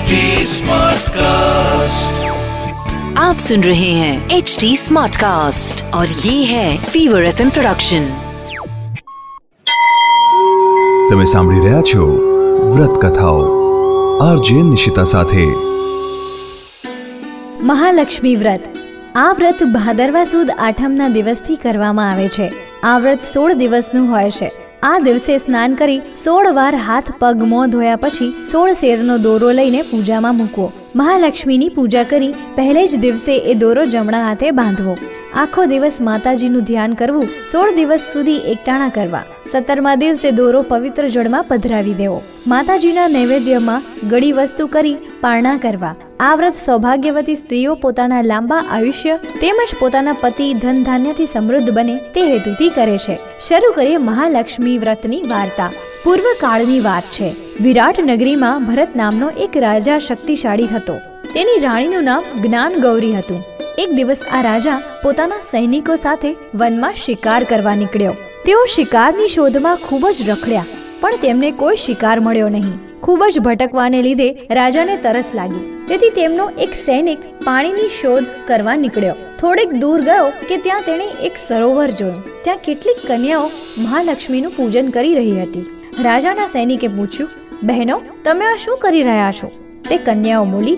HD Smartcast. आप सुन रहे हैं एच डी स्मार्ट कास्ट और ये है फीवर एफ प्रोडक्शन તમે સાંભળી રહ્યા છો વ્રત કથાઓ આરજે નિશિતા સાથે મહાલક્ષ્મી વ્રત આ વ્રત ભાદરવા સુદ આઠમના દિવસથી કરવામાં આવે છે આ વ્રત સોળ દિવસનું હોય છે આ દિવસે સ્નાન કરી સોળ વાર હાથ પગ મોં ધોયા પછી સોળ શેરનો દોરો લઈને પૂજામાં મૂકવો. મહાલક્ષ્મીની પૂજા કરી પહેલે જ દિવસે એ દોરો જમણા હાથે બાંધવો. આખો દિવસ માતાજીનું ધ્યાન કરવું, સોળ દિવસ સુધી એકટાણા કરવા. સત્તરમા દિવસે દોરો પવિત્ર જળમાં પધરાવી દેવો. માતાજીના નૈવેદ્યમાં ગળી વસ્તુ કરી પારણા કરવા. આ વ્રત સૌભાગ્યવતી સ્ત્રીઓ પોતાના લાંબા આયુષ્ય તેમજ પોતાના પતિ ધન ધાન્યથી સમૃદ્ધ બને તે હેતુથી કરે છે. શરૂ કરીએ મહાલક્ષ્મી વ્રતની વાર્તા. પૂર્વ કાળની વાત છે. વિરાટ નગરીમાં ભરત નામનો એક રાજા શક્તિશાળી હતો. તેની રાણીનું નામ જ્ઞાન ગૌરી હતું. એક દિવસ આ રાજા પોતાના સૈનિકો સાથે વનમાં શિકાર કરવા નીકળ્યો. તેઓ શિકારની શોધમાં ખૂબ જ રખડ્યા, પણ તેમને કોઈ શિકાર મળ્યો નહીં. ખૂબ જ ભટકવાને લીધે રાજાને તરસ લાગી. તેથી તેમનો એક સૈનિક પાણીની શોધ કરવા નીકળ્યો. થોડેક દૂર ગયો કે ત્યાં તેણે એક સરોવર જોયું. ત્યાં કેટલીક કન્યાઓ મહાલક્ષ્મીનું પૂજન કરી રહી હતી. રાજાના સૈનિકે પૂછ્યું, બહેનો, તમે આ શું કરી રહ્યા છો? તે કન્યાઓ બોલી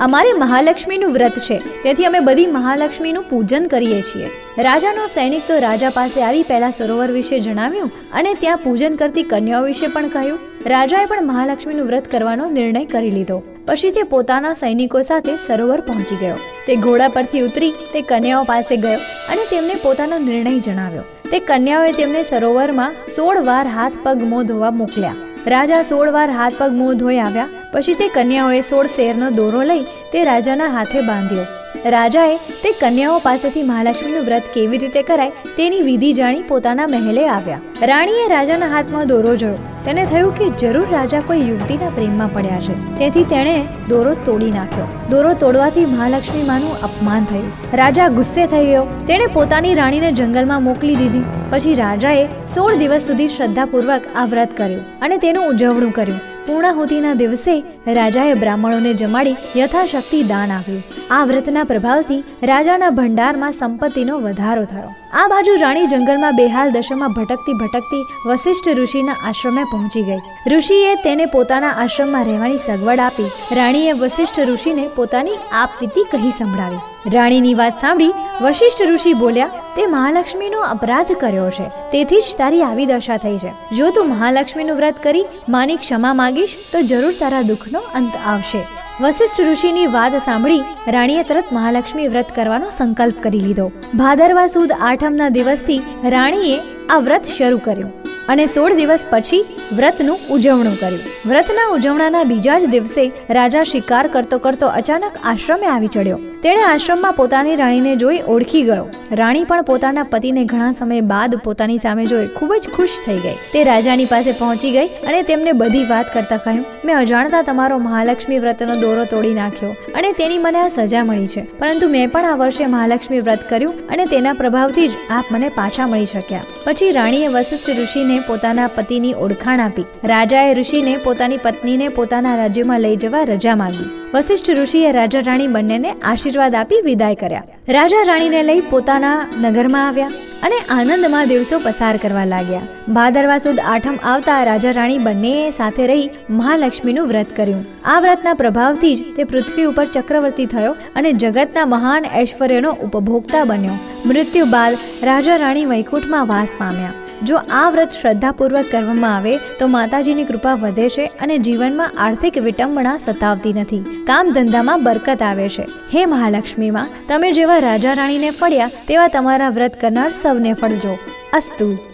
અમારે મહાલક્ષ્મીનું વ્રત છે. તેથી અમે બધી મહાલક્ષ્મીનું પૂજન કરીએ છીએ. રાજાનો સૈનિક તો રાજા પાસે આવી પહેલા સરોવર વિશે જણાવ્યું અને ત્યાં પૂજન કરતી કન્યાઓ વિશે પણ કહ્યું. રાજાએ પણ મહાલક્ષ્મીનું વ્રત કરવાનો નિર્ણય કરી લીધો. પછી તે પોતાના સૈનિકો સાથે સરોવર પહોંચી ગયો. તે ઘોડા પરથી ઉતરી તે કન્યાઓ પાસે ગયો અને તેમને પોતાનો નિર્ણય જણાવ્યો. તે કન્યાઓએ તેમને સરોવરમાં સોળ વાર હાથ પગ મોં ધોવા મોકલ્યા. રાજા સોળ વાર હાથ પગ મોં ધોઈ આવ્યા. પછી તે કન્યાઓએ સોળ શેરનો દોરો લઈ તે રાજાના હાથે બાંધ્યો. રાજાએ તે કન્યાઓ પાસેથી મહાલક્ષ્મીનું વ્રત કેવી રીતે કરાય તેની વિધિ જાણી પોતાના મહેલે આવ્યા. રાણીએ રાજાના હાથમાં દોરો જોયો. તેને થયું કે જરૂર રાજા કોઈ યુવતીના પ્રેમમાં પડ્યા છે. તેથી તેણે દોરો તોડી નાખ્યો. દોરો તોડવાથી મહાલક્ષ્મી માનું અપમાન થયું. રાજા ગુસ્સે થઈ ગયો. તેણે પોતાની રાણીને જંગલમાં મોકલી દીધી. પછી રાજાએ સોળ દિવસ સુધી શ્રદ્ધાપૂર્વક આ વ્રત કર્યું અને તેનું ઉજવણું કર્યું. પૂર્ણાહુતિના દિવસે રાજાએ બ્રાહ્મણોને જમાડી યથાશક્તિ દાન આપ્યું. આ વ્રતના પ્રભાવથી રાજાના ભંડારમાં સંપત્તિનો વધારો થયો. આ બાજુ રાણી જંગલમાં બેહાલ દશામાં ભટકતી ભટકતી વશિષ્ઠ ઋષિના આશ્રમે પહોંચી ગઈ. ઋષિએ તેને પોતાના આશ્રમમાં રહેવાની સગવડ આપી. રાણીએ વશિષ્ઠ ઋષિને પોતાની આપવીતી કહી સંભળાવી. રાણીની વાત સાંભળી વશિષ્ઠ ઋષિ બોલ્યા, તે મહાલક્ષ્મીનો અપરાધ કર્યો છે. તેથી જ તારી આવી દશા થઈ છે. જો તું મહાલક્ષ્મીનું વ્રત કરી માની ક્ષમા માંગીશ, તો જરૂર તારા દુઃખનો અંત આવશે. વશિષ્ઠ ઋષિની વાત સાંભળી રાણીએ તરત મહાલક્ષ્મી વ્રત કરવાનો સંકલ્પ કરી લીધો. ભાદરવા સુદ આઠમના દિવસથી રાણીએ આ વ્રત શરૂ કર્યું અને સોળ દિવસ પછી વ્રતનું ઉજવણું કર્યું. વ્રતના ઉજવણાના બીજા જ દિવસે રાજા શિકાર કરતો કરતો અચાનક આશ્રમે આવી ચડ્યો. તેણે આશ્રમમાં પોતાની રાણીને જોઈ ઓળખી ગયો. રાણી પણ પોતાના પતિને ઘણા સમય બાદ પોતાની સામે જોઈ ખૂબ જ ખુશ થઈ ગઈ. તે રાજાની પાસે પહોંચી ગઈ અને તેમને બધી વાત કરતા કહ્યું, મેં અજાણતા તમારો મહાલક્ષ્મી વ્રતનો દોરો તોડી નાખ્યો અને તેની મને આ સજા મળી છે. પરંતુ મેં પણ આ વર્ષે મહાલક્ષ્મી વ્રત કર્યું અને તેના પ્રભાવથી જ આપ મને પાછા મળી શક્યા. પછી રાણીએ વશિષ્ઠ ઋષિને પોતાના પતિની ઓળખાણ આપી. રાજાએ ઋષિને પત્નીને પોતાના રાજ્યમાં લઈ જવા રજા માંગી. વશિષ્ઠ ઋષિએ રાજા રાણી બંનેને આશીર્વાદ આપી વિદાય કર્યા. રાજા રાણીને લઈ પોતાના નગરમાં આવ્યા અને આનંદમાં દિવસો પસાર કરવા લાગ્યા. ભાદરવા સુદ આઠમ આવતા રાજા રાણી બંને સાથે રહી મહાલક્ષ્મીનું વ્રત કર્યું. આ વ્રતના પ્રભાવથી જ તે પૃથ્વી ઉપર ચક્રવર્તી થયો અને જગતના મહાન ઐશ્વર્યનો ઉપભોક્તા બન્યો. મૃત્યુ બાદ રાજા રાણી વૈકુંઠમાં વાસ પામ્યા. જો આ વ્રત શ્રદ્ધાપૂર્વક કરવામાં આવે, તો માતાજીની કૃપા વધે છે અને જીવનમાં આર્થિક વિટંબણા સતાવતી નથી. કામ ધંધામાં બરકત આવે છે. હે મહાલક્ષ્મીમાં, તમે જેવા રાજા રાણીને ફળ્યા, તેવા તમારા વ્રત કરનાર સૌને ફળજો. અસ્તુ.